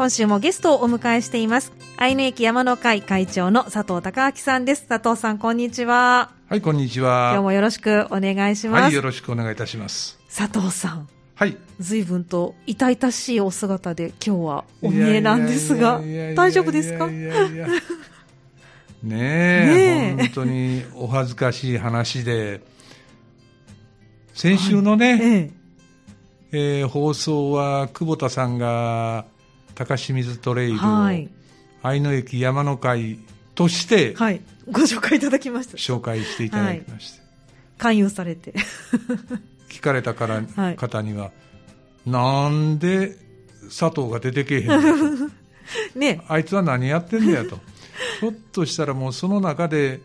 今週もゲストをお迎えしています。愛媛駅山の会会長の佐藤孝明さんです。佐藤さんこんにちは。はいこんにちは。今日もよろしくお願いします。はいよろしくお願いいたします。佐藤さん。はい。随分と痛々しいお姿で今日はお見えなんですが大丈夫ですか？ねえ。本当にお恥ずかしい話で。先週のね、はい、ええ。えー、放送は久保田さんが高清水トレイルを、はい、愛野駅山の会として、はい、ご紹介いただきました。紹介していただきまして、はい、勧誘されて。聞かれたから、はい、方にはなんで佐藤が出てけえへん ね。あいつは何やってんだよと。ひょっとしたらもうその中で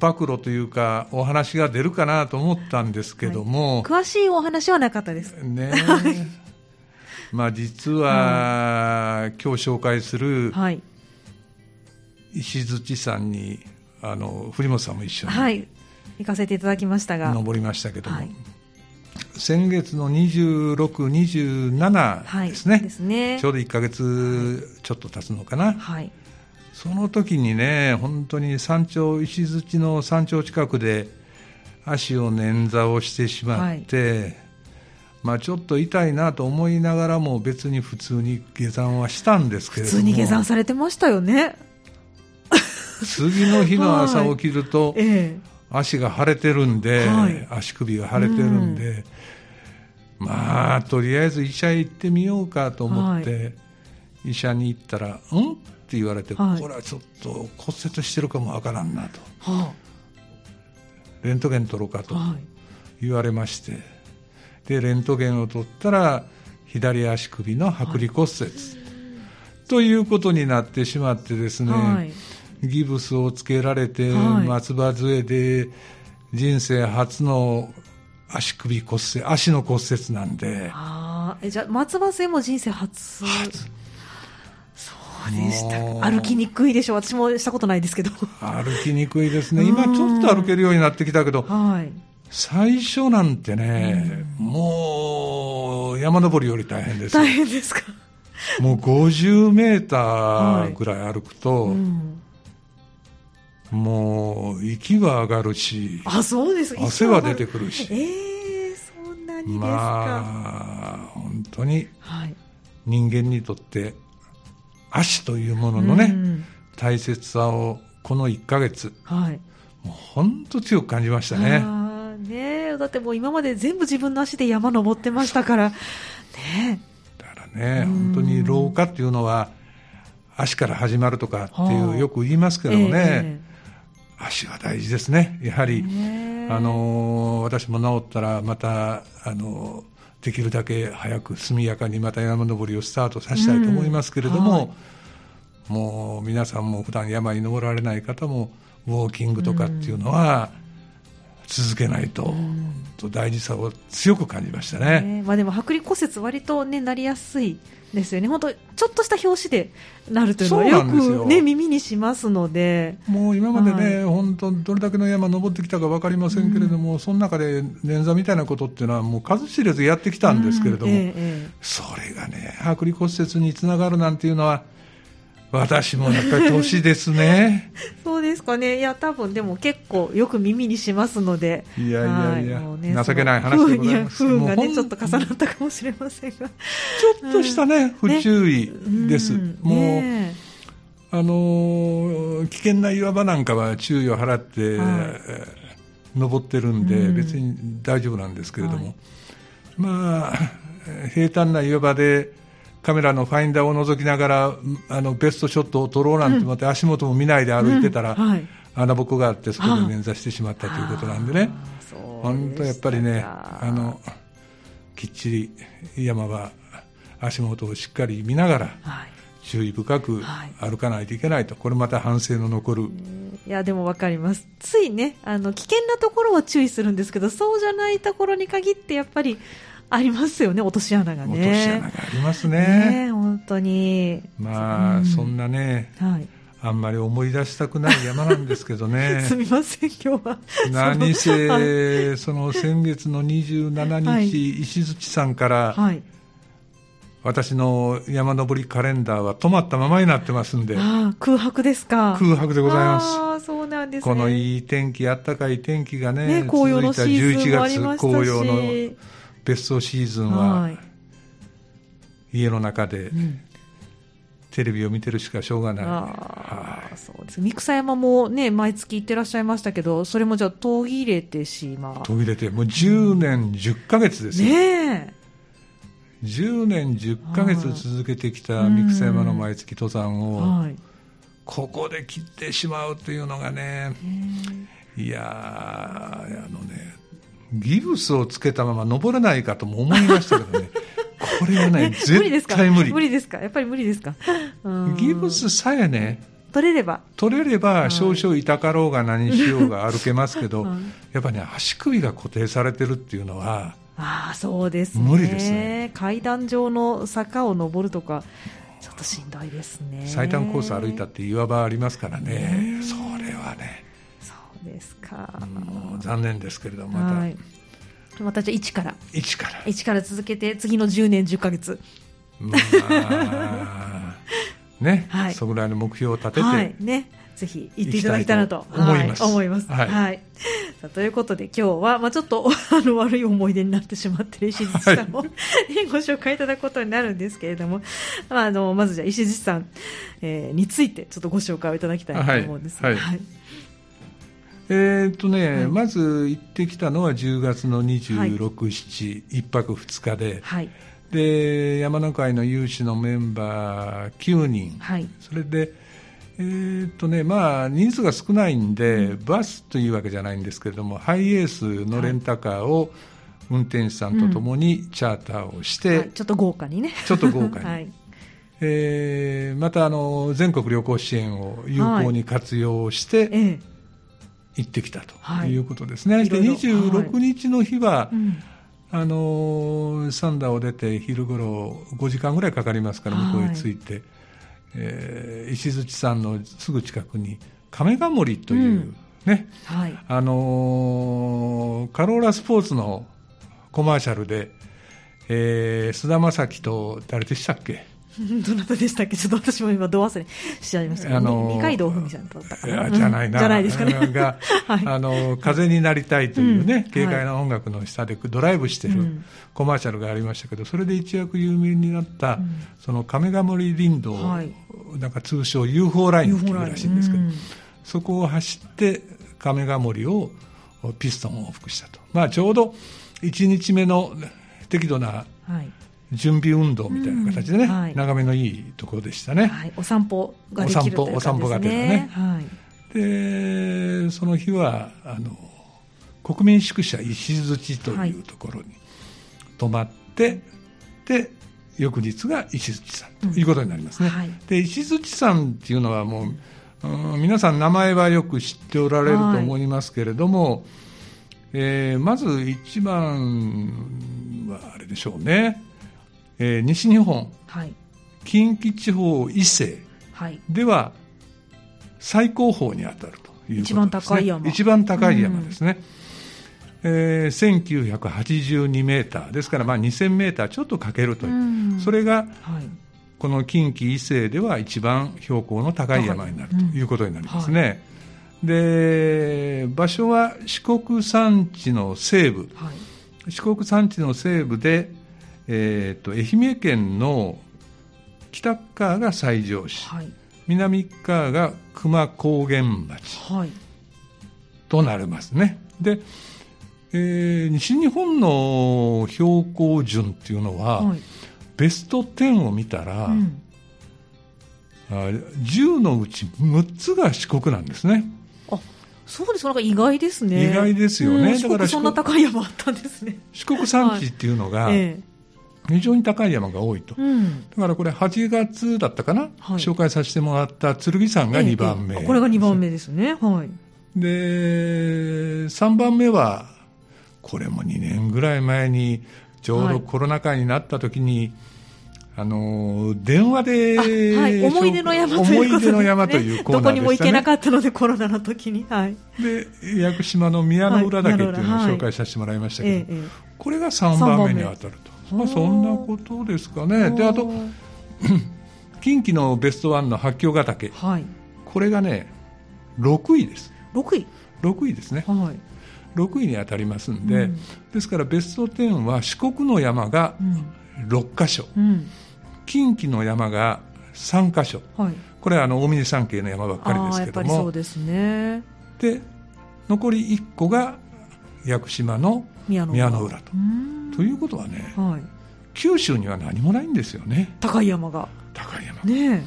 暴露というかお話が出るかなと思ったんですけども、はい、詳しいお話はなかったです。ねまあ実は、今日紹介する石槌さんにあの藤本さんも一緒に、はい、行かせていただきましたが。登りましたけども、はい、先月の26、27ですね,、はい、ですね。ちょうど1か月ちょっと経つのかな、はい、その時にね、本当に山頂、石槌の山頂近くで足を捻挫をしてしまって、はい、まあ、ちょっと痛いなと思いながらも別に普通に下山はしたんですけれども。普通に下山されてましたよね。次の日の朝起きると、足が腫れてるんで、はい、足首が腫れてるんで、うん、まあとりあえず医者へ行ってみようかと思って、医者に行ったら「うん?」って言われて、これはちょっと骨折してるかもわからんなと、レントゲン取ろうかと言われまして、でレントゲンを取ったら左足首の剥離骨折、ということになってしまってですね、ギブスをつけられて、松葉杖で人生初の足首骨折足の骨折なんで。あえじゃあ松葉杖も人生初？初。そうでした歩きにくいでしょう。私もしたことないですけど。歩きにくいですね。今ちょっと歩けるようになってきたけど、はい、最初なんてね、もう山登りより大変です大変ですか？もう50メーターぐらい歩くと、はいうん。もう息は上がるしあそうです汗は出てくるし。ええー、そんなにですか。まあ本当に人間にとって足というもののね、うん、大切さをこの1か月、はい、もう本当強く感じましたね。ねだってもう今まで全部自分の足で山登ってましたから、ね、だからね、本当に老化っていうのは足から始まるとかっていうよく言いますけどもね、えー、足は大事ですね。やはり、あの私も治ったらまたあのできるだけ早く速やかにまた山登りをスタートさせたいと思いますけれども、うんはい、もう皆さんも普段山に登られない方もウォーキングとかっていうのは続けないと、うん、と大事さを強く感じましたね。まあ、でも剥離骨折割と、ね、なりやすいですよね、本当、ちょっとした表紙でなるというのはよ。く、ね、耳にしますので。もう今までね、はい、本当、どれだけの山登ってきたか分かりませんけれども、うん、その中で捻挫みたいなことっていうのは、もう数知れずやってきたんですけれども、うん。ええ、それがね、剥離骨折につながるなんていうのは、私もやっぱり年ですね。そうですかね。いや多分でも結構よく耳にしますので。いやいやいや、はいね、情けない話でございます。不運がねちょっと重なったかもしれませんが。ちょっとしたね、不注意です、ね、もう、ね、あの危険な岩場なんかは注意を払って、はい、登ってるんで、別に大丈夫なんですけれども、はい、まあ平坦な岩場でカメラのファインダーを覗きながらあのベストショットを撮ろうなんて思って、足元も見ないで歩いてたら、うん。はい、穴ぼこがあってそこで捻挫してしまったということなんでね。本当やっぱりねあのきっちり山は足元をしっかり見ながら、はい、注意深く歩かないといけないと、これまた反省の残る。いやでも分かります、ついねあの危険なところは注意するんですけどそうじゃないところに限ってやっぱりありますよね、落とし穴がね。落とし穴がありますね。ね本当に。まあ、うん、そんなね、はい、あんまり思い出したくない山なんですけどね。すみません、今日は。何せ、その先月の27日、はい、石槌さんから、はい、私の山登りカレンダーは止まったままになってますんで。あ空白ですか。空白でございます。ああ、そうなんですね。このいい天気、あったかい天気がね、ね紅葉のシーズンもありましたし紅葉の別荘シーズンは、はい、家の中で、うんテレビを見てるしかしょうがない。あそうです。三草山もね、毎月行ってらっしゃいましたけど、それもじゃあ途切れてしまう。途切れて、もう10年10ヶ月ですよ。ねえ。10年10ヶ月続けてきた三草山の毎月登山を、はい、ここで切ってしまうというのがね、いやあのね、ギブスをつけたまま登れないかとも思いましたけどね。これはね、絶対無理。無理ですか？やっぱり無理ですか？ギブスさえね、取れれば。取れれば、少々痛かろうが何しようが歩けますけど、やっぱね、足首が固定されてるっていうのは、ああ、そうですね。無理ですね。階段状の坂を登るとか、ちょっとしんどいですね。最短コース歩いたって岩場ありますからね、それはね。そうですか。残念ですけれども、また。はいまたじゃ1から1から1から続けて次の10年10か月まあね、はい、そぐらいの目標を立てて、はい、ねぜひ行っていただきたいなと思います。はい、思います。はい。はい、ということで今日は、まあちょっと あの悪い思い出になってしまっている石槌さんを、はい、ご紹介いただくことになるんですけれども、あの、まずじゃあ石槌さん、えー、についてちょっとご紹介をいただきたいと思うんですが、はい。はいえー、っとね、はい、まず行ってきたのは10月の26、はい、7、1泊2日で、はい、で山の会の有志のメンバー9人、はい、それで、えー、っとねまあ、人数が少ないんで、うん、バスというわけじゃないんですけれども、ハイエースのレンタカーを運転手さんとともにチャーターをして、うん、ちょっと豪華にね。ちょっと豪華に。はい。えー、またあの全国旅行支援を有効に活用して、ええ行ってきたとい。うことですね。はい、で26日の日は、はいあの三田を出て昼ごろ5時間ぐらいかかりますから向こうへ着いて、はい、えー、石槌山のすぐ近くに亀ヶ森という、ね、うん。はい、あのー、カローラスポーツのコマーシャルで、えー、菅田将暉と誰でしたっけ？どなたでしたっけ？ちょっと私も今、ど忘れしちゃいましたあの二階堂ふみさんだったかな。じゃないな。じゃないですかね。が、はい、あの、風になりたいというね、うん、軽快な音楽の下でドライブしてるコマーシャルがありましたけど、それで一躍有名になった、うん、その亀ヶ森林道、はい、なんか通称 UFO ラインっていうらしいんですけど、うん、そこを走って亀ヶ森をピストンを往復したと。まあちょうど1日目の適度な、はい準備運動みたいな形でね、うんはい、眺めのいいところでしたね、はい、お散歩ができるという、ね、お散歩がてらね、はい、でその日はあの国民宿舎石槌というところに泊まって、で翌日が石槌さんということになりますね、うんはい、で石槌さんっていうのはもう、うん、皆さん名前はよく知っておられると思いますけれども、はい、えー、まず一番はあれでしょうねえー、西日本、はい、近畿地方伊勢では最高峰に当たるということです、ね、一番高い山。一番高い山ですね、うん、えー、1982メーター。ですから、まあ、2000メーターちょっとかけるという、うん、それが、はい、この近畿伊勢では一番標高の高い山になるということになりますね、うんはい、で場所は四国山地の西部、はい、四国山地の西部でえーと、愛媛県の北側が西条市、はい、南側が熊高原町、はい、となりますね。で、えー、西日本の標高順っていうのは、はい、ベスト10を見たら、うん、10のうち6つが四国なんですね。あそうですなんか意外ですね。意外ですよね。だからそんな高い山あったんですね。四国山地っていうのが、はいええ非常に高い山が多いと、うん、だからこれ、8月だったかな、はい、紹介させてもらった剣山が2番目、ええ、これが2番目ですね、はい、で3番目は、これも2年ぐらい前に、ちょうどコロナ禍になった時に、はいあの電話で、はい、思い出の山という、ね、思い出の山というコーナーでした、ね、どこにも行けなかったので、コロナの時に。はい。で、屋久島の宮之浦岳っていうのを紹介させてもらいましたけど、え、これが3番目に当たると。まあ、そんなことですかね。であと 近畿のベストワンの八京ヶ岳、はい、これがね6位です。6位？6位ですね、はい、6位に当たりますんで、うん、ですからベスト10は四国の山が6か所、うん、近畿の山が3か所、はい、これはあの大峰山系の山ばっかりですけども。そうですね。で残り1個が屋久島の宮の浦。と。ということはね、はい、九州には何もないんですよね。高い山が。高い山ね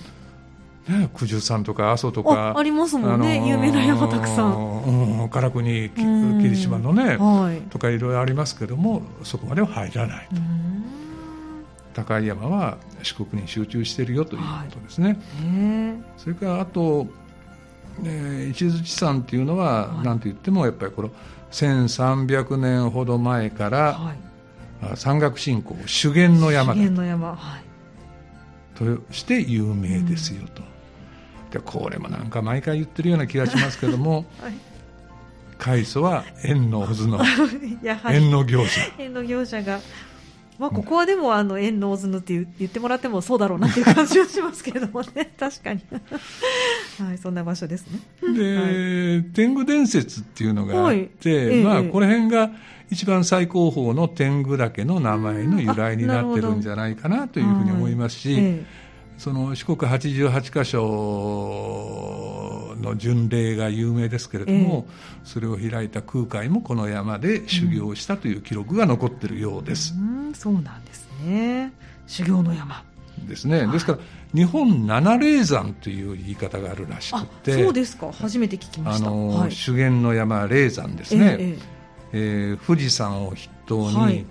ね九十山とか阿蘇とかありますもんね、あのー、有名な山たくさん、うん、唐国霧島のね、はい、とかいろいろありますけどもそこまでは入らない高い山は四国に集中しているよということですね、はい、それからあと、えー、石鎚山っていうのは、はい、なんってもやっぱりこの1300年ほど前から、はい山岳信仰修験の山だ。の山、はい、として有名ですよと、うん、でこれもなんか毎回言ってるような気がしますけども、はい、開祖は縁の渦の 縁の業者。縁の業者がまあ、ここはでも、あの、縁の大津って言ってもらってもそうだろうなっていう感じはしますけれどもね、確かに。はい、そんな場所ですね。で、はい、天狗伝説っていうのがあって、はい、まあ、この辺が一番最高峰の天狗岳の名前の由来になってるんじゃないかなというふうに思いますし、その四国88箇所の巡礼が有名ですけれども、えー、それを開いた空海もこの山で修行したという記録が残っているようです、うん、そうなんですね。修行の山ですね、ですから日本七霊山という言い方があるらしくてそうですか。初めて聞きました。あの、はい、修験の山霊山ですね、えー、えー、富士山を筆頭に、はい、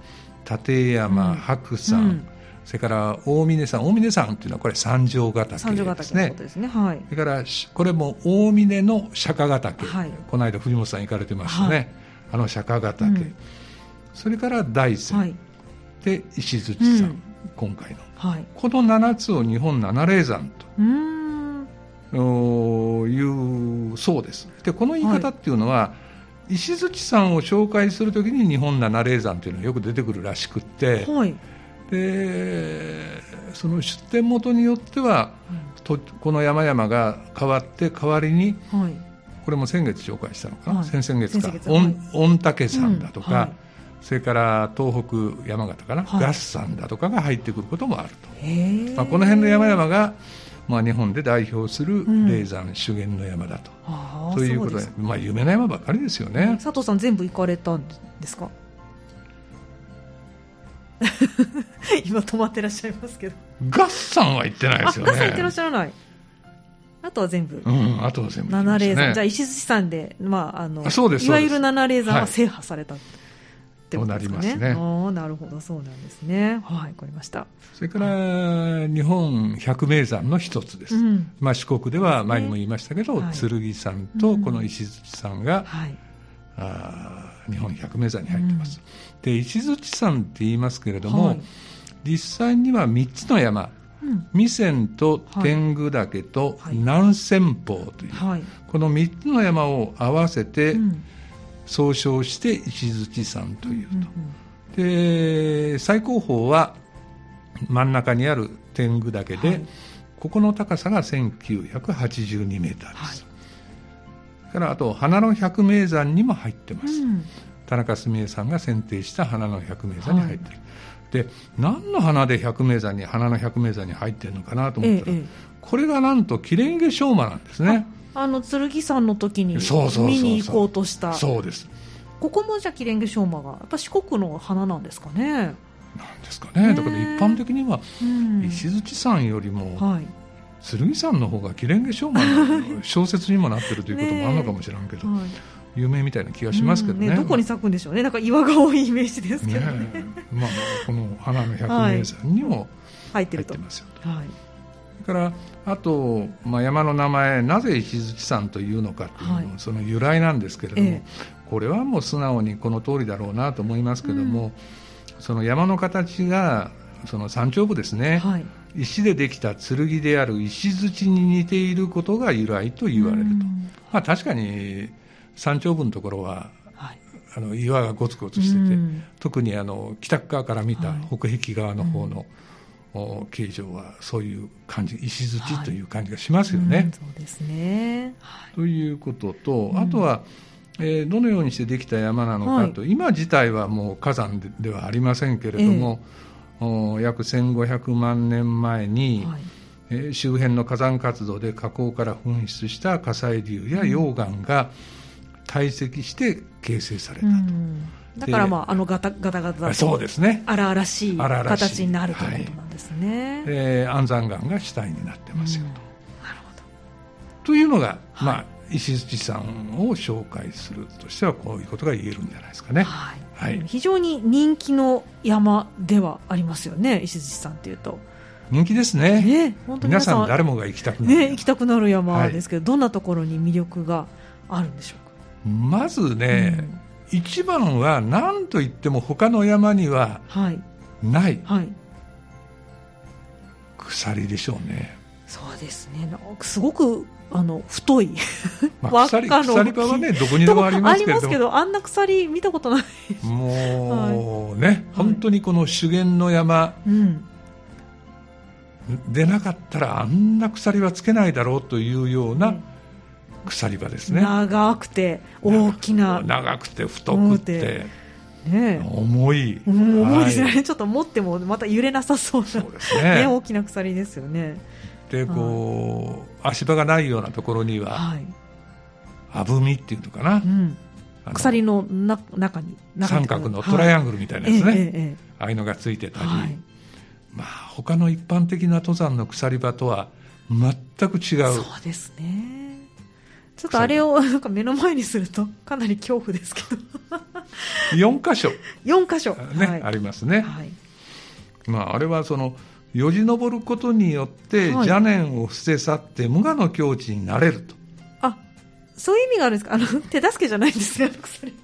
立山、白山、うん。それから大峰山。大峰山っていうのはこれ三条ヶ岳ですね。ですね、はい、それからこれも大峰の釈迦ヶ岳、はい、この間藤本さん行かれてましたね、はい、あの釈迦ヶ岳、うん、それから大山、はい、で石鎚山、うん、今回の、はい、この7つを日本七霊山というそうです。でこの言い方っていうのは、石鎚山を紹介するときに日本七霊山というのがよく出てくるらしくって、はい。でその出店元によっては、うん、とこの山々が変わって代わりに、はい、これも先月紹介したのかな、はい、先々月か。御嶽山だとか、それから東北山形かな、はい、月山だとかが入ってくることもあると、まあ、この辺の山々が、まあ、日本で代表する霊山、うん、修験の山だと。ということでまあ、有名な山ばかりですよね。佐藤さん全部行かれたんですか？今止まってらっしゃいますけど。ガッサンは行ってないですよね。ガッサン行ってらっしゃらない。あとは全部。うん、あとは全部、ね。七霊山。じゃあ、石鎚山で、まあ、あの、そうですいわゆる七霊山は制覇された、ってことですね。なりますね。あなるほど、そうなんですね。はい、わかりました。それから、日本百名山の一つです。うん、まあ、四国では前にも言いましたけど、ね、剣山とこの石鎚山が、はい、あ日本百名山に入ってます、うん、で石鎚山って言いますけれども、はい、実際には3つの山弥山と天狗岳と南仙峰という、はい、この3つの山を合わせて総称して石鎚山というと、で最高峰は真ん中にある天狗岳で、はい、ここの高さが1982メーターです、からあと花の百名山にも入ってます、うん、田中澄江さんが選定した花の百名山に入ってる、はい、で何の花で百名山に花の百名山に入ってるのかなと思ったら、ええ、これがなんとキレンゲショウマなんですねあの剣山の時に見に行こうとした。そうです。ここもじゃキレンゲショウマがやっぱ四国の花なんですかね。なんですかね。だから一般的には石鎚山よりも、はい。剣山の方がキレンゲショーマンの 小説にもなってるということもあるのかもしれんけど、はい、有名みたいな気がしますけどね。ね、どこに咲くんでしょうね。なんか岩が多いイメージですけどね、ね、まあ、この花の百名山にも入ってますよと。はいそれからあと、まあ、山の名前なぜ石鎚山というのかというの、はい、その由来なんですけれども、ええ、これはもう素直にこの通りだろうなと思いますけれども、うん、その山の形がその山頂部ですね、はい、石でできた剣である石槌に似ていることが由来と言われると、まあ、確かに山頂部のところは、はい、あの岩がゴツゴツしてて、うん、特にあの北側から見た北壁側の方の、はい、形状はそういう感じ石槌という感じがしますよね。はいうん、そうですね、ということと、あとは、えー、どのようにしてできた山なのかと、今自体はもう火山でではありませんけれども、えー、約1500万年前に、はい。えー、周辺の火山活動で火口から噴出した火砕流や溶岩が堆積して形成されたと。だからまああのガタガタガタそうですね。荒々しい形になるということなんですね、はい、えー、安山岩が主体になってますよと、うん、なるほど。というのが、はい、まあ石槌さんを紹介するとしてはこういうことが言えるんじゃないですかね、はい、はい、非常に人気の山ではありますよね石槌さんっていうと。人気ですね。ね本当に皆さん誰もが行きたくなる、ね、行きたくなる山ですけど、はい、どんなところに魅力があるんでしょうか？まずね、うん、一番は何といっても他の山にはない、はい、鎖でしょうね。そうですね。すごくあの太い。まあ、鎖鎖場はねどこにでもありますけどすけどあんな鎖見たことない。もうね、はい、本当にこの修験の山、うん。でなかったらあんな鎖はつけないだろうというような鎖場ですね。長くて大きな。長くて太くて。ね、重い。重いですね、はい、ちょっと持ってもまた揺れなさそうな。そうですね、ね、大きな鎖ですよね。でこう、はい、足場がないようなところには、はい、あぶみっていうのかな、うん、鎖のな中に三角のトライアングルみたいなやつね、はい。えええ、ああいうのがついてたり、まあ他の一般的な登山の鎖場とは全く違う。そうですねちょっとあれをなんか目の前にするとかなり恐怖ですけど。4箇所。4箇所、ね、はい、ありますね、はい、まあ、あれはそのよじ登ることによって邪念を捨て去って無我の境地になれると、あそういう意味があるんですか？あの手助けじゃないんですね薬。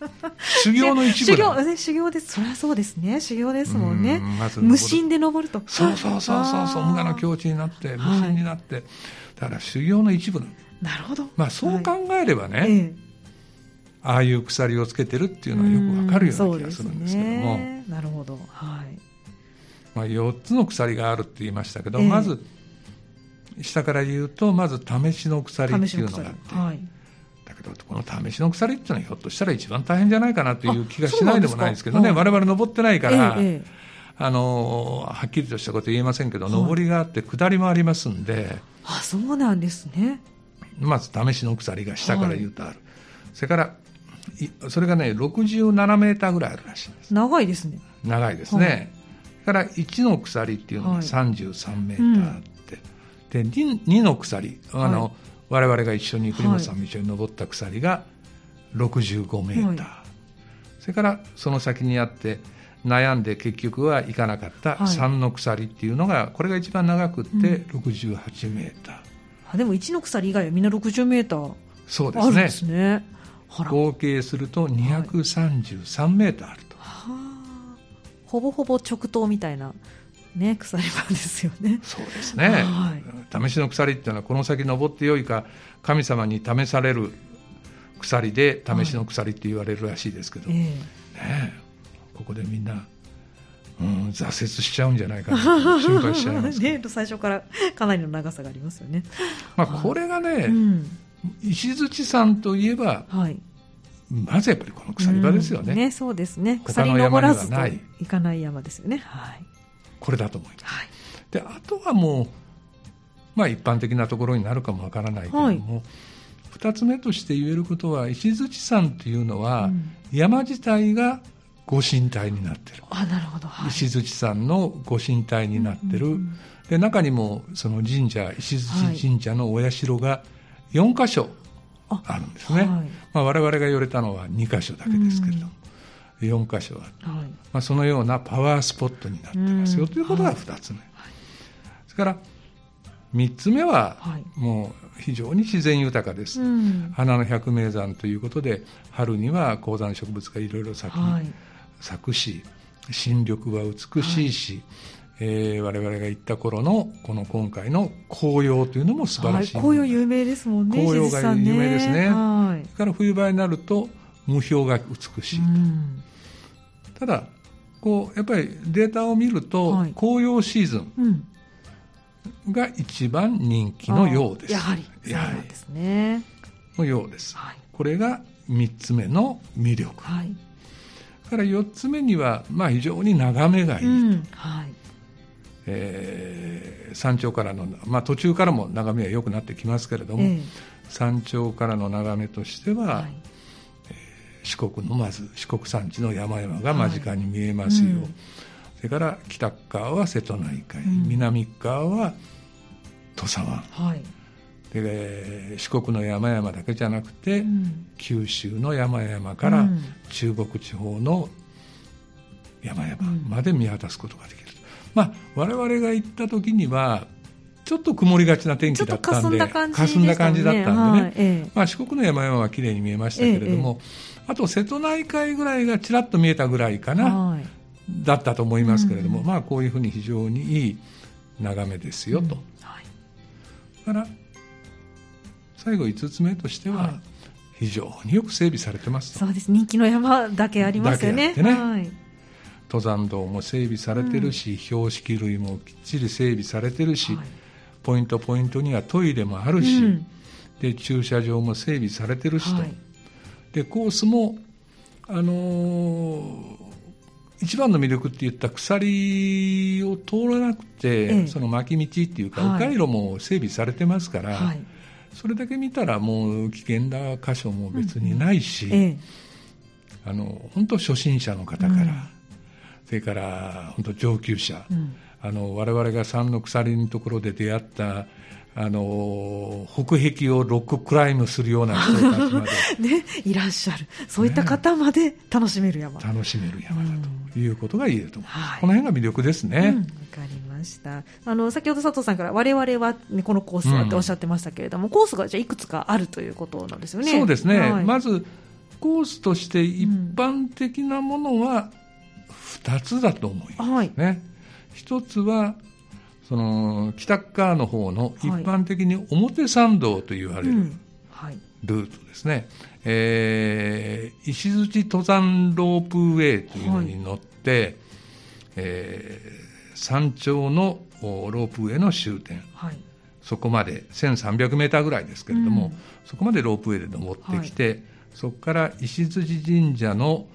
修行の一部修行,、ね、修行です。そりゃそうですね。修行ですもんね、んま、無心で登ると。そうそうそうそうそう。無我の境地になって無心になって、はい、だから修行の一部なるほど、まあ、そう考えればね、はい、ああいう鎖をつけてるっていうのはよくわかるような気がするんですけども、ね、なるほど。はい。まあ、4つの鎖があるって言いましたけど、えー、まず下から言うとまず試しの鎖っていうのがあって、はい、だけどこの試しの鎖っていうのはひょっとしたら一番大変じゃないかなという気がしないでもないですけどね。我々登ってないから、えーえー、あのはっきりとしたこと言えませんけど、はい、上りがあって下りもありますんで。あそうなんですねまず試しの鎖が下から言うとある、はい、それからそれがね67メーターぐらいあるらしいです。長いですね。長いですね、から1の鎖っていうのが33メーターあって、はいうん、で 2, 2, の鎖あの、はい、我々が一緒に栗本さんも一緒に登った鎖が65メーター、はい、それからその先にあって悩んで結局は行かなかった3の鎖っていうのがこれが一番長くって68メーター、うん、あでも1の鎖以外はみんな60メーターそうですね。合計すると233メーターあると、ほぼほぼ直刀みたいな、ね、鎖場ですよね。そうですね、はい、試しの鎖っていうのはこの先登ってよいか神様に試される鎖で試しの鎖って言われるらしいですけど、はい、ね、ここでみんな、うん、挫折しちゃうんじゃないかな 心配しちゃいますね、最初からかなりの長さがありますよね。まあ、これがね、うん、石槌さんといえば、はい、まずやっぱりこの鎖場ですよね。ね、そうですね。鎖登らずといかない山ですよね。はい。これだと思います。はい、で、あとはもう、まあ一般的なところになるかもわからないけれども、二、はい、つ目として言えることは、石槌山というのは、うん、山自体がご神体になってる。あ、なるほど。はい、石槌山のご神体になってる。うんうん、で、中にもその神社、石槌神社のお社が4箇所あるんですね、はい。まあ、我々が言われたのは2箇所だけですけれども、うん、4箇所ある、はい、まあ、そのようなパワースポットになってますよ。ということが2つ目、はい、それから3つ目は、もう非常に自然豊かです、うん、花の百名山ということで春には高山植物がいろいろ咲き、咲くし新緑は美しいし、えー、我々が行った頃のこの今回の紅葉というのも素晴らしい、はい、紅葉有名ですもんね紅葉が有名ですね、はい、から冬場になると無標が美しい。と、ただこうやっぱりデータを見ると、はい、紅葉シーズンが一番人気のようです。やはり。やはり。ですね。のようです、はい、これが3つ目の魅力、はい、から4つ目には、まあ、非常に眺めがいい。と、うんはい。えー、山頂からの、まあ、途中からも眺めは良くなってきますけれども、えー、山頂からの眺めとしては、はい。えー、四国のまず四国山地の山々が間近に見えますよ、はいうん、それから北側は瀬戸内海、うん、南側は土佐湾、はいで四国の山々だけじゃなくて、うん、九州の山々から中国地方の山々まで見渡すことができる、うん、まあ我々が行った時にはちょっと曇りがちな天気だったんで霞んだ感じだったんでね、はいええ、まあ、四国の山々は綺麗に見えましたけれども、え、あと瀬戸内海ぐらいがちらっと見えたぐらいかな、はい、だったと思いますけれども、うん、まあこういうふうに非常にいい眺めですよと。はい、だから最後5つ目としては、非常によく整備されてますそうです。人気の山だけありますよね、ね、はい、登山道も整備されてるし、うん、標識類もきっちり整備されてるし、はい、ポイントポイントにはトイレもあるし、うん、で駐車場も整備されてるしと、はい、でコースもあのー、一番の魅力って言った鎖を通らなくて、ええ、その巻き道っていうか、迂回路も整備されてますから、はいそれだけ見たらもう危険な箇所も別にないし、うんええ、あの本当初心者の方から、うん、それから本当上級者、うん、あの我々が三の鎖のところで出会ったあの北壁をロッククライムするような人たちまで、ね、いらっしゃる。そういった方まで楽しめる山、ね、楽しめる山だということが言えると思います、はい、この辺が魅力ですね。わ、うん、かりました。あの先ほど佐藤さんから我々は、ね、このコースはっておっしゃってましたけれども、うん、コースがじゃいくつかあるということなんですよね。そうですね、はい、まずコースとして一般的なものは2つだと思いますね。うん。はい、1つはその北側の方の一般的に表参道と言われるルートですね、はいえー、石槌登山ロープウェイというのに乗って、はい、えー、山頂のロープウェイの終点、はい、そこまで1300メーターぐらいですけれども、うん、そこまでロープウェイで登ってきて、はい、そこから石槌神社の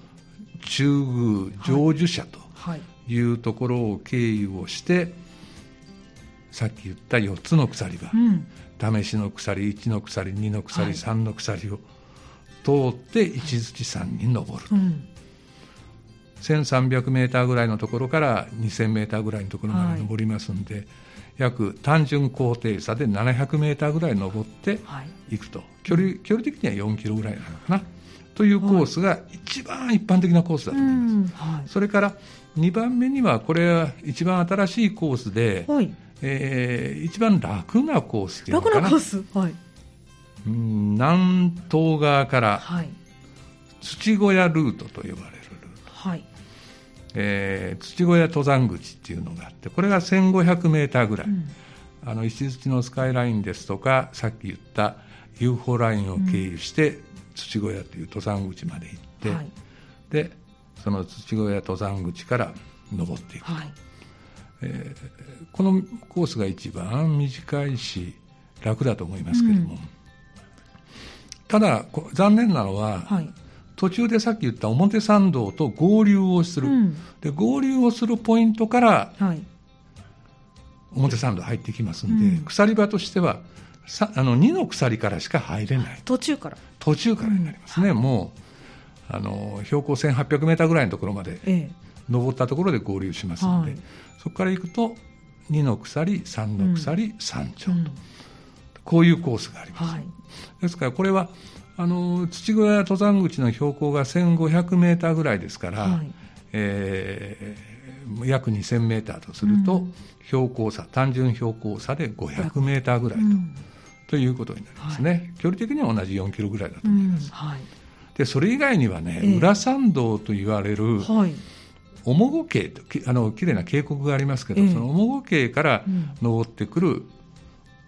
中宮成就社というところを経由をして、さっき言った4つの鎖場、うん、試しの鎖1の鎖2の鎖、はい、3の鎖を通って石鎚山に登る、うん、1300メーターぐらいのところから2000メーターぐらいのところまで登りますんで、はい、約単純高低差で700メーターぐらい登ってい。くと、はい、距離距離的には4キロぐらいなのかな。というコースが一番一般的なコースだと思います、はい、それから2番目にはこれは一番新しいコースで、はいえー、一番楽なコースっていうのかな。楽なコース、はい、うん南東側から土小屋ルートと呼ばれるルート、はい。えー、土小屋登山口っていうのがあってこれが1500メーターぐらい、うん、あの石槌のスカイラインですとかさっき言った UFO ラインを経由して、うん、土小屋という登山口まで行って、はい、でその土小屋登山口から登っていくと。はいえー、このコースが一番短いし楽だと思いますけれども、うん、ただ残念なのは、はい、途中でさっき言った表参道と合流をする、うん、で合流をするポイントから、はい、表参道入ってきますんで、うん、鎖場としてはさあの2の鎖からしか入れない。途中から。途中からになりますね、もうあの標高1800メーターぐらいのところまで、ええ、登ったところで合流しますので、はい。そこから行くと2の鎖3の鎖、うん、3丁と、うん、こういうコースがあります、はい、ですからこれはあの土小屋登山口の標高が1500メーターぐらいですから、はい、えー、約2000メーターとすると、うん、標高差単純標高差で500メーターぐらいと,、ということになりますね、はい、距離的には同じ4キロぐらいだと思います、はい、でそれ以外にはね、えー、裏参道と言われる、はい面子渓とあの綺麗な渓谷がありますけど、えその面子渓から登ってくる、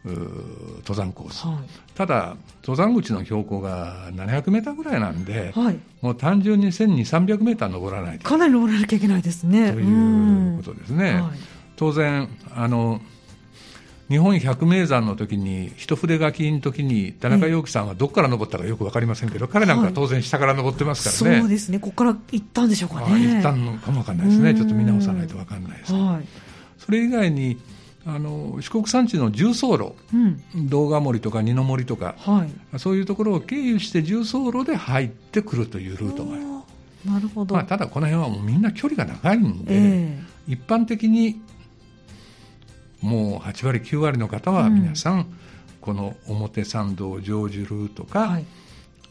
登山コース、はい、ただ登山口の標高が700メーターぐらいなんで、はい、もう単純に1200300メーター登らないかなり登らなきゃいけないですね。ということですね、はい、当然あの日本百名山の時に一筆書きの時に田中陽樹さんはどこから登ったかよく分かりませんけど、彼なんか当然下から登ってますからね、そうですね。ここから行ったんでしょうかね。行ったのかも分かんないですね。ちょっと見直さないと分かんないです、はい、それ以外にあの四国山地の重走路、うん、道賀森とか二の森とか、はい、そういうところを経由して重走路で入ってくるというルートがある。なるほど、まあ、ただこの辺はもうみんな距離が長いんで、えー、一般的にもう8割9割の方は皆さん、うん、この表参道成就ルートか、はい、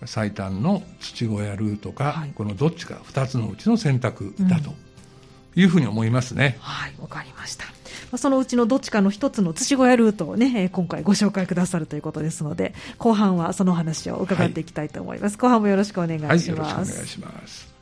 最短の土小屋ルートか、はい、このどっちか2つのうちの選択だというふうに思いますね。はいわかりましたそのうちのどっちかの一つの土小屋ルートをね、今回ご紹介くださるということですので、後半はその話を伺っていきたいと思います。はい、後半もよろしくお願いします。はい、よろしくお願いします。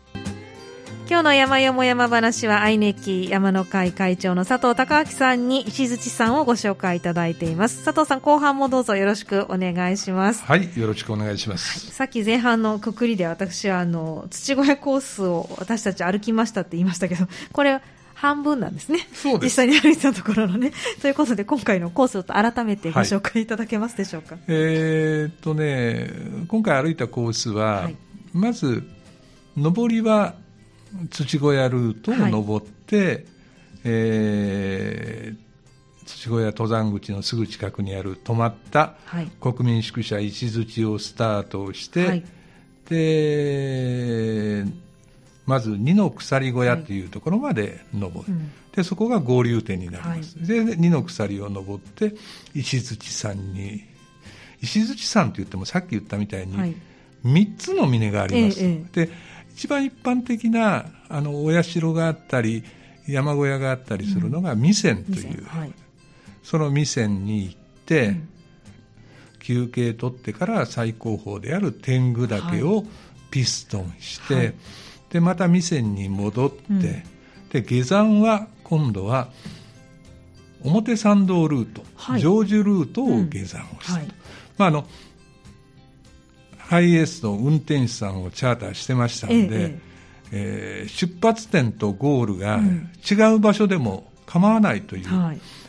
今日の山よも山話は、アイネキ山の会会長の佐藤孝明さんに石槌さんをご紹介いただいています。佐藤さん、後半もどうぞよろしくお願いします。はい、よろしくお願いします。はい、さっき前半のくくりで私は、あの、土小屋コースを私たち歩きましたって言いましたけど、これ、半分なんですね。そう実際に歩いたところのね。ということで、今回のコースを改めてご紹介いただけますでしょうか。はい、えー、っとね、今回歩いたコースは、はい、まず、上りは土小屋ルートを登って、はい、えー、土小屋登山口のすぐ近くにある止まった国民宿舎石槌をスタートして、はい、でまず二の鎖小屋というところまで登る、はい、でそこが合流点になります、はい、で二の鎖を登って石槌山に石槌山といってもさっき言ったみたいに3つの峰があります、ええ、で一番一般的なあのお社があったり山小屋があったりするのが弥山という、はい、その弥山に行って、うん、休憩取ってから最高峰である天狗岳をピストンして、はい。でまた店に戻って、うん、で下山は今度は表参道ルート、はい、成就ルートを下山をした、うん。はい、まああのハイエースの運転手さんをチャーターしてましたので、えええー、出発点とゴールが違う場所でも構わないという、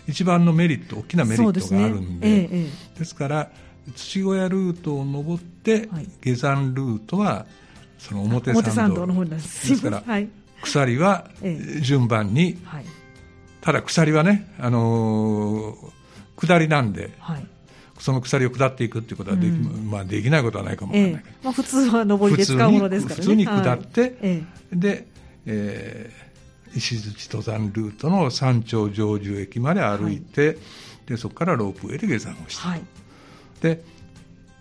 一番のメリット大きなメリットがあるんで、ね。え、ですから土小屋ルートを登って、下山ルートはその表参道。の方です。ですから、はい、鎖は順番に、はい、ただ鎖はね、あのー、下りなんで、はい、その鎖を下っていくっていうことはできうん、まあ、できないことはないかもわからないけど、ええ、まあ、普通は上りで使うものですからね。普通に下って、はい、で、えー、石槌登山ルートの山頂成就駅まで歩いて、はい、でそこからロープウェイで下山をした、はい、で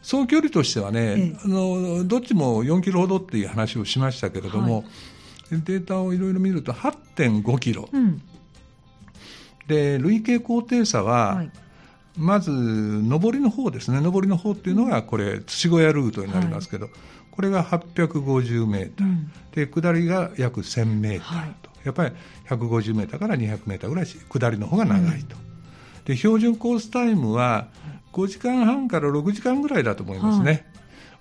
総距離としてはね、あのどっちも4キロほどっていう話をしましたけれども、はい、データをいろいろ見ると8.5キロ、うん、で累計高低差は、はい、まず上りの方ですね。上りの方っていうのがこれ土小屋ルートになりますけど、はい、これが850メーター、うん、で下りが約1000メーターと、やっぱり150メーターから200メーターぐらい下りの方が長いと。うん。で標準コースタイムは5時間半から6時間ぐらいだと思いますね。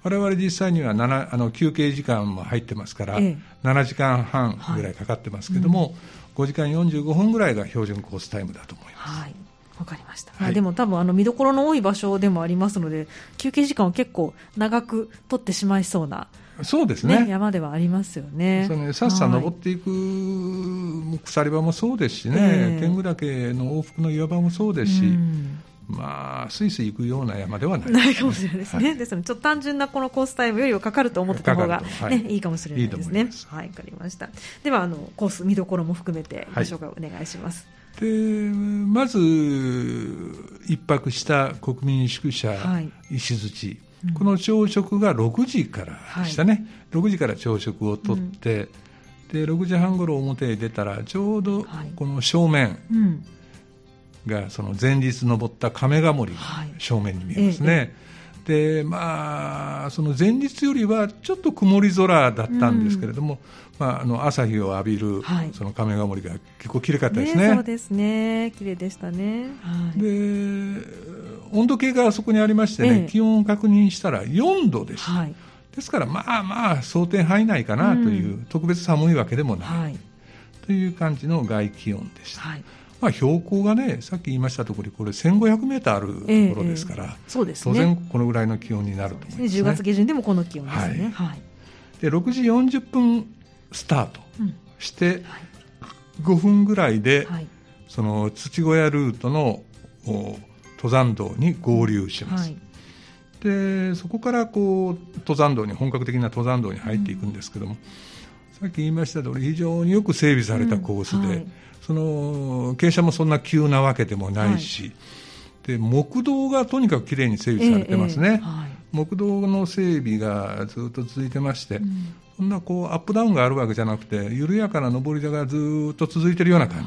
はい。我々実際には7あの休憩時間も入ってますから、ええ、7時間半ぐらいかかってますけども、はいうん、5時間45分ぐらいが標準コースタイムだと思います。はいわかりました、はい、でも多分あの見どころの多い場所でもありますので休憩時間を結構長く取ってしまいそうなそうですね、ね、山ではありますよね。そのさっさ登っていく鎖場もそうですしね、えー、天狗岳の往復の岩場もそうですし、うん。まあ、スイスイ行くような山ではない、ね、ないかもしれないですね、はい、ですので、ちょっと単純なこのコースタイムよりはかかると思ってた方が、ね、はい、いいかもしれないですね。いはい、わかりました。では、あのコース見どころも含めてご紹介お願いします。はい、でまず一泊した国民宿舎石槌、うん、この朝食が6時からでしたね、はい、6時から朝食をとって、うん、で6時半ごろ表へ出たらちょうどこの正面、うん。がその前日登った亀ヶ森が正面に見えますね、はいでまあ、その前日よりはちょっと曇り空だったんですけれども、うん、まあ、あの朝日を浴びる、はい、その亀ヶ森が結構綺麗かったですね、ね、そうですね。綺麗でしたね、はい、で温度計がそこにありましてね、ええ、気温を確認したら4度でした、はい、ですからまあまあ想定範囲内かなという、うん、特別寒いわけでもない、という感じの外気温でした。まあ、標高がね、さっき言いましたとおり、これ1500メーターあるところですから、えー、そうですね、当然このぐらいの気温になると思います、ね、10月下旬でもこの気温ですね。はい。はい、で6時40分スタートして、うん、5分ぐらいで、はい、その土小屋ルートの登山道に合流します。はい。でそこからこう登山道に本格的な登山道に入っていくんですけども、うん、さっき言いました通り非常によく整備されたコースで、うん。はい、その傾斜もそんな急なわけでもないし、はい、で木道がとにかくきれいに整備されてますね、えええはい、木道の整備がずっと続いてまして、うん、そんなこうアップダウンがあるわけじゃなくて緩やかな上り坂がずっと続いているような感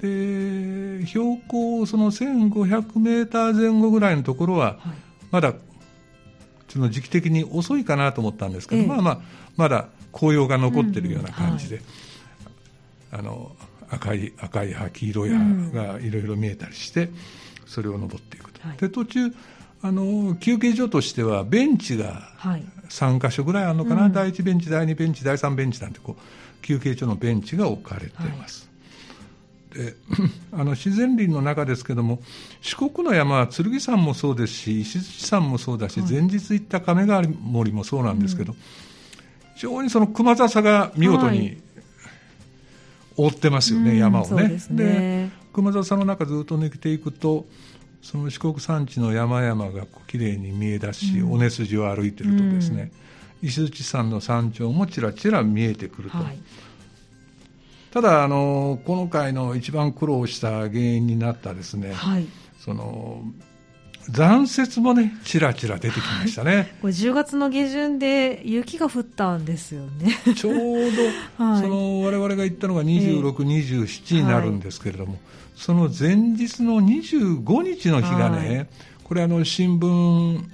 じ、で標高その1500メーター前後ぐらいのところは、まだその時期的に遅いかなと思ったんですけど、まあまあまだ紅葉が残っているような感じで、あの赤い赤い葉黄色い葉がいろいろ見えたりして、それを登っていくと、はい、で途中あの休憩所としてはベンチが3か所ぐらいあるのかな、はい、第1ベンチ第2ベンチ第3ベンチなんてこう休憩所のベンチが置かれています、はい、で あの自然林の中ですけども四国の山は剣山もそうですし石鎚山もそうだし、前日行った亀ヶ森もそうなんですけど、うん、非常にその熊笹が見事に、覆ってますよね、山をね。で、ね、熊笹の中ずっと抜けていくとその四国山地の山々がきれいに見え出し、うん、尾根筋を歩いてるとですね、うん、石鎚山の山頂もちらちら見えてくると。はい、ただあのこの回の一番苦労した原因になったですね、はい、その残雪もね、ちらちら出てきましたね。これ10月の下旬で雪が降ったんですよね。ちょうど、はい、その我々が行ったのが26、え。ー、27になるんですけれども、はい、その前日の25日の日がね、はい、これあの新聞、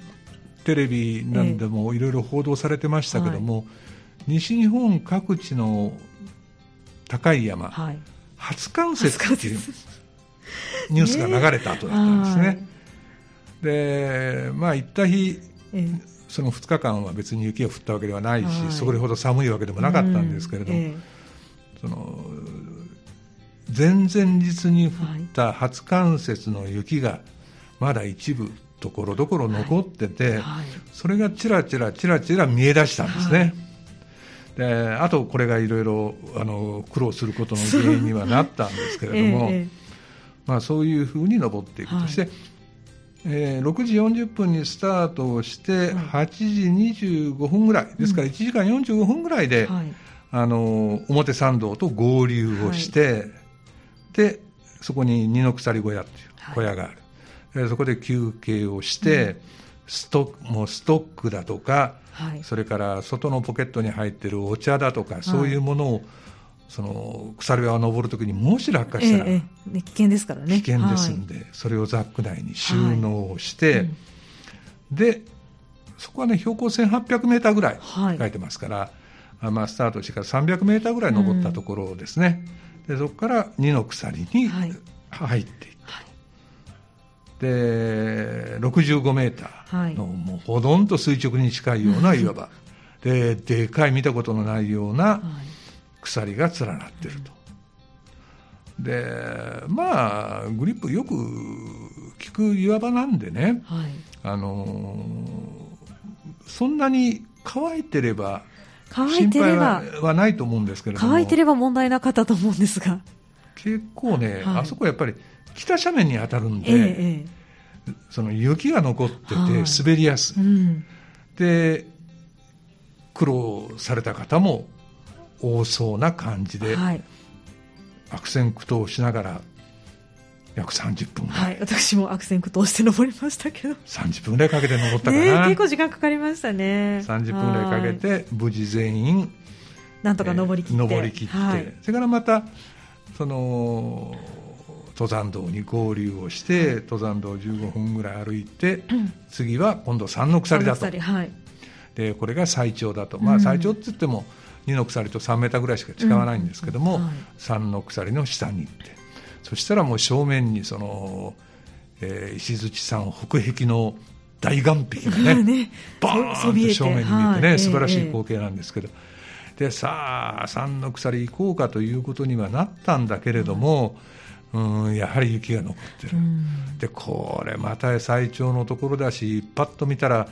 テレビなんでもいろいろ報道されてましたけども、えー、西日本各地の高い山、初冠雪っていうニュースが流れた後だったんですね。でまあ行った日、その2日間は別に雪が降ったわけではないし、はい、それほど寒いわけでもなかったんですけれども、うん。えその前々日に降った初冠雪の雪がまだ一部ところどころ残ってて、はい。はい、それがちらちらちらちら見え出したんですね。であとこれがいろいろ苦労することの原因にはなったんですけれども、えまあ、そういうふうに登っていく。として、えー、6時40分にスタートをして8時25分ぐらい、ですから1時間45分ぐらいで、はい、あの表参道と合流をして、はい、でそこに二の鎖小屋っていう小屋がある、はい、そこで休憩をして、うん、ストもうストックだとか、それから外のポケットに入ってるお茶だとか、そういうものをその鎖場を登るときにもし落下したら、ええ、危険ですからね。危険ですんで、はい、それをザック内に収納して、はい。うん、でそこはね標高1800メーターぐらい書いてますから、はい、まあ、スタートしてから300メーターぐらい登ったところですね、うん、でそこから2の鎖に入っていくと、で65メーターの、もうほとんど垂直に近いような 岩場ででかい見たことのないような、鎖が連なってると。でまあグリップよく効く岩場なんでね、はい、あのそんなに乾いてれば心配はないと思うんですけれども。乾いてれば問題なかったと思うんですが。結構ね、はい、あそこやっぱり北斜面に当たるんで、ええ、その雪が残ってて滑りやすい、はい。うん、で苦労された方も多そうな感じで、はい、悪戦苦闘しながら約30分はい。私も悪戦苦闘して登りましたけど。30分ぐらいかけて登ったかな、ね、結構時間かかりましたね。30分ぐらいかけて無事全員なんとか登りきって、えー、登りきって、はい、それからまたその登山道に合流をして、登山道15分ぐらい歩いて、次は今度三の鎖だと、はい、でこれが最長だと、まあ、最長って言っても2の鎖と3メーターぐらいしか違わないんですけども、うんはい、3の鎖の下に行って。そしたらもう正面にその、えー、石鎚山北壁の大岩壁がね ね。バーンと正面に見えてね、はい、素晴らしい光景なんですけど、えー、でさあ三の鎖行こうかということにはなったんだけれども、うんうんやはり雪が残ってる、でこれまた最長のところだしパッと見たら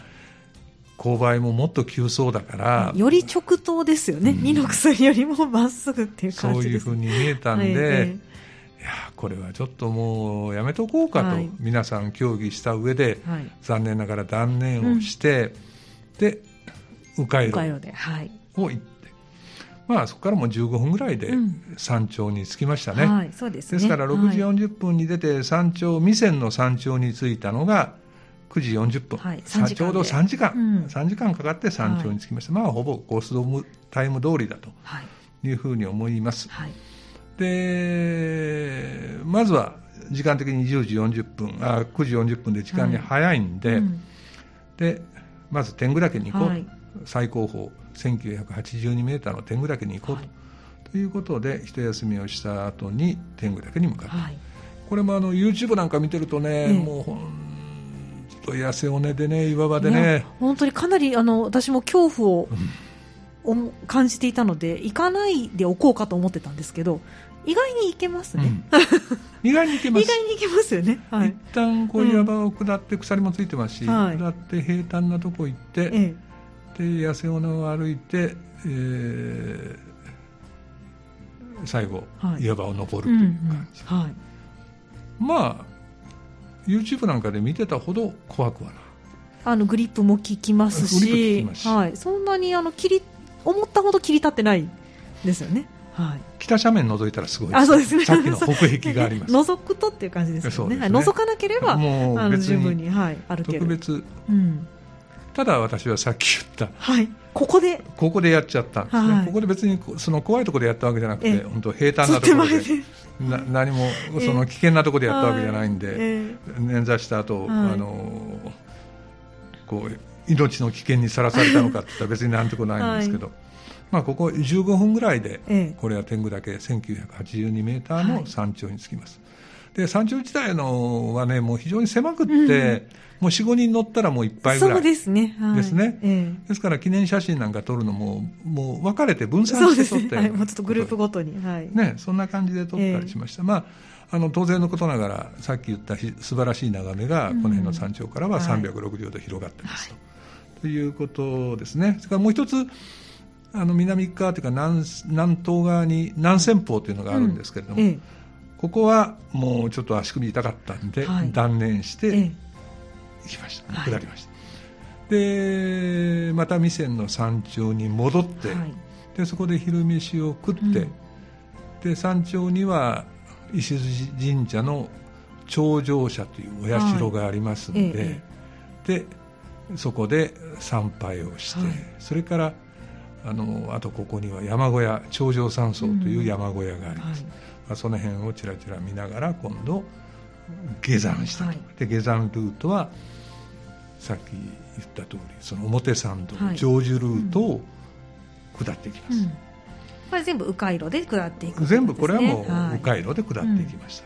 勾配ももっと急そうだからより直投ですよね、うん、二の鎖よりもまっすぐっていう感じそういうふうに見えたんで、はい、いやこれはちょっともうやめとこうかと、皆さん協議した上で、はい、残念ながら断念をして、うん、で迂回路。を行って。まあ、そこからも15分ぐらいで山頂に着きましたね。うんはい、そうです、ね、ですから6時40分に出て山頂、未線の山頂に着いたのが9時40分、はい、ちょうど3時間、うん、3時間かかって山頂に着きました、はい、まあほぼコースタイム通りだと。い。うふうに思います。はい、でまずは時間的に10時40分。あ9時40分で時間に早いんで、はいうん、でまず天狗岳に行こう。と、最高峰1982メーターの天狗岳に行こうと。はい、ということで一休みをした後に天狗岳に向かった、はい、これもあの YouTube なんか見てるとね、もう本当痩せ尾根でね岩場でね。本当にかなりあの私も恐怖を、うん、感じていたので行かないでおこうかと思ってたんですけど意外に行けますね、うん、意外に行けます。意外に行けますよね、はい、一旦こう岩場を下って鎖もついてますし、うん、下って平坦なとこ行って、ええ。で痩せ尾を歩いて、えー、最後、はい、岩場を登るという感じ、はい、まあ YouTube なんかで見てたほど怖くはない。あのグリップも効きますしはい、そんなにあの切り思ったほど切り立ってないですよね。はい、北斜面覗いたらすごいあそうですね、さっきの北壁があります。覗くとっていう感じですよね。ね、はい、覗かなければもうあの十分に、はい、歩ける特別、うん、ただ私はさっき言った、はい、ここで。ここでやっちゃったんですね、はい、ここで別にその怖いところでやったわけじゃなくて本当平坦なところでな何もその危険なところでやったわけじゃないんで、捻挫した後、あのこう命の危険にさらされたのかって言ったら 別になんてことないんですけど、まあ、ここ15分ぐらいで、これは天狗岳1982メーターの山頂に着きます。で山頂自体のはねもう非常に狭くって、うん、もう45人乗ったらもういっぱいぐらい。そうですね、はい、ですね、ええ、ですから記念写真なんか撮るのももう分かれて分散して撮って、ね。はい、もうちょっとグループごとに、はい、ね、そんな感じで撮ったりしました、え、まああの当然のことながらさっき言った素晴らしい眺めがこの辺の山頂からは360度広がってますと、はい、ということですね。それからもう一つあの南側というか南南東側に南仙峰というのがあるんですけれども、うん。ここはもうちょっと足首痛かったんで、はい、断念して行きました、下りました、でまた未線の山頂に戻って、はい、でそこで昼飯を食って、うん、で山頂には石津神社の頂上社というお社がありますので、はい、でそこで参拝をして、それからあのあとここには山小屋頂上山荘という山小屋があります、うんまあ、その辺をちらちら見ながら今度下山したと、はい、で下山ルートはさっき言った通りその表参道、はい、成就ルートを下っていきます、うん、これ全部迂回路で下っていく、ね、全部これはもう迂回路で下っていきまし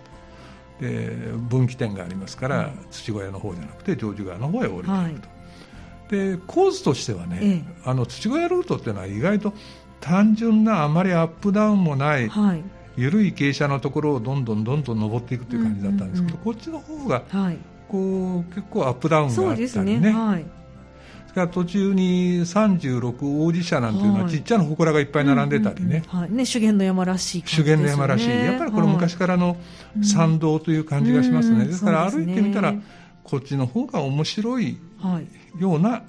た、はい、で分岐点がありますから、土小屋の方じゃなくて成就川の方へ降りていくと、でコースとしてはね、ええ、あの土小屋ルートっていうのは意外と単純なあまりアップダウンもない、はい。緩い傾斜のところをどんどんどんどん登っていくという感じだったんですけど、こっちの方が、はい、こう結構アップダウンがあったりね。はい。それから途中に36王子社なんていうのは、ちっちゃな祠がいっぱい並んでたりね,、はい。ね修験の山らしい、ね、修験の山らしい。やっぱりこれ昔からの参道という感じがしますね、ですから歩いてみたら、こっちの方が面白いような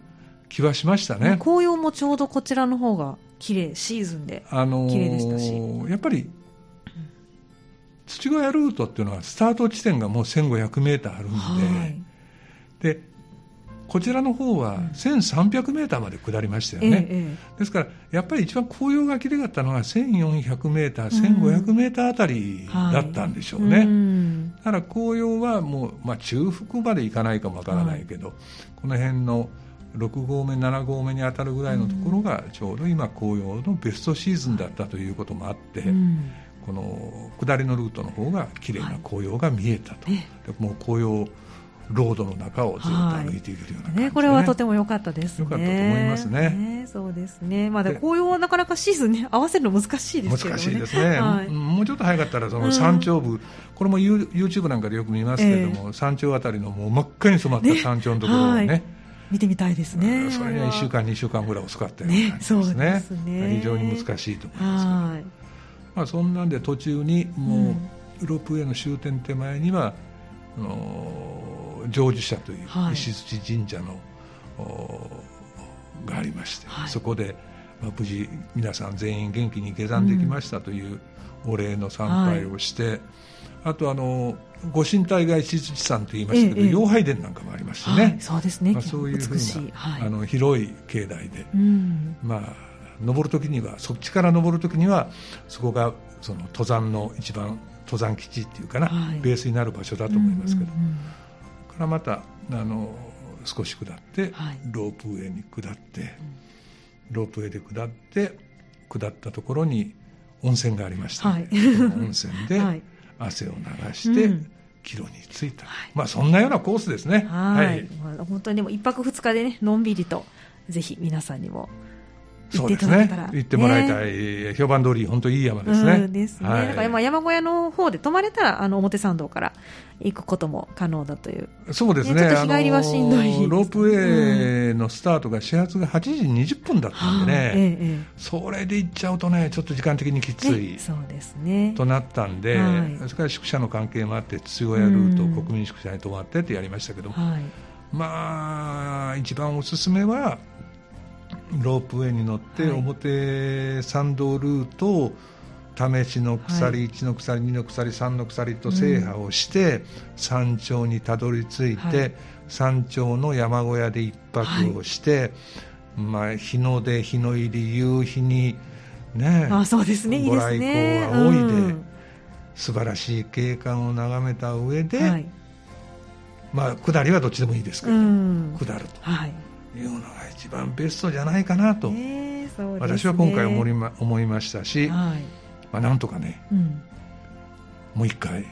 気はしましたね、紅葉もちょうどこちらの方が綺麗シーズンで綺麗でしたし、あのー、やっぱり土小屋ルートっていうのはスタート地点がもう1500メーターあるんで、はい、でこちらの方は1300メーターまで下りましたよね、ええ、ですからやっぱり一番紅葉がきれかったのが1400メーター、1500メーターあたりだったんでしょうね、はい、だから紅葉はもう、まあ、中腹まで行かないかもわからないけど、はい、この辺の6合目、7合目に当たるぐらいのところがちょうど今、紅葉のベストシーズンだったということもあって、この下りのルートの方が綺麗な紅葉が見えたと、はい、もう紅葉ロードの中をずっと歩いていけるような、ねね、これはとても良かったですね。良かったと思いますね。ねそうですね。まあで紅葉はなかなかシーズンね 合わせるの難しいですね。難しいですね。はい、もうちょっと早かったらその山頂部、うん、これも YouTube なんかでよく見ますけれども、えー、山頂あたりのもう真っ赤に染まった山頂のところをね。ね見てみたいですね。それには1週間、2週間ぐらい遅かったような感じですね。すね非常に難しいと思いますけど。まあ、そんなんで途中にもう、ロープウェイの終点手前には、あの成就者という石槌神社の、がありまして、はい、そこで、まあ、無事皆さん全員元気に下山できましたというお礼の参拝をして、はい、あとあのご神体が石槌さんと言いましたけど、ええ、妖拝殿なんかもありましてね、はい、そうですね、まあ、そういうふうな、あの広い境内で、うん、まあ登る時にはそっちから登る時にはそこがその登山の一番登山基地っていうかな、はい、ベースになる場所だと思いますけど、うんうんうん、からまたあの少し下って、はい、ロープウェイに下って、ロープウェイで下って下ったところに温泉がありましたので、はい、温泉で汗を流して、うん。キロに着いた、はい、まあそんなようなコースですね。はい。はい、まあ、本当にも一泊二日でねのんびりとぜひ皆さんにもそうですね。行ってもらいたい、ね、評判通り、本当いい山ですね。うん、ですね。はい、だから山小屋の方で泊まれたら、あの表参道から行くことも可能だという。そうですね。ね日帰りはしんどい、ロープウェイのスタートが始発が8時20分だったんでね、ええ、それで行っちゃうとね、ちょっと時間的にきつい、そうですね。となったんで、はい、それから宿舎の関係もあって、土屋ルート、国民宿舎に泊まってってやりましたけど、はい、まあ、一番おすすめは、ロープウェイに乗って表参道ルートを試しの鎖、1の鎖、2の鎖、3の鎖と制覇をして、山頂にたどり着いて、山頂の山小屋で一泊をして、まあ、日の出、日の入り、夕日に、ね、あそうですね。ご来光を仰いで、素晴らしい景観を眺めた上で、まあ、下りはどっちでもいいですけど、下ると。はいいうのが一番ベストじゃないかなと、ね、私は今回思いま思いましたし、はい、まあ、なんとかね、うん、もう一回。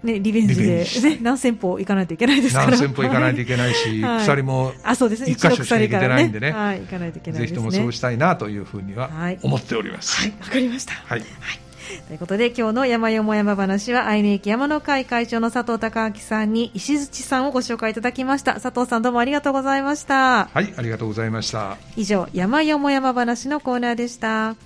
ね、リベンジでね、何千歩行かないといけないですから。何千歩行かないといけないし、はい、鎖も一箇所しか行けてないんでね、はい、行かないといけない、ぜひともそうしたいなというふうには思っております。はい、わ、はい、かりました。はい、はい ということで今日の山よも山話は愛媛駅山の会会長の佐藤孝明さんに石槌さんをご紹介いただきました。佐藤さんどうもありがとうございました。はいありがとうございました。以上山よも山話のコーナーでした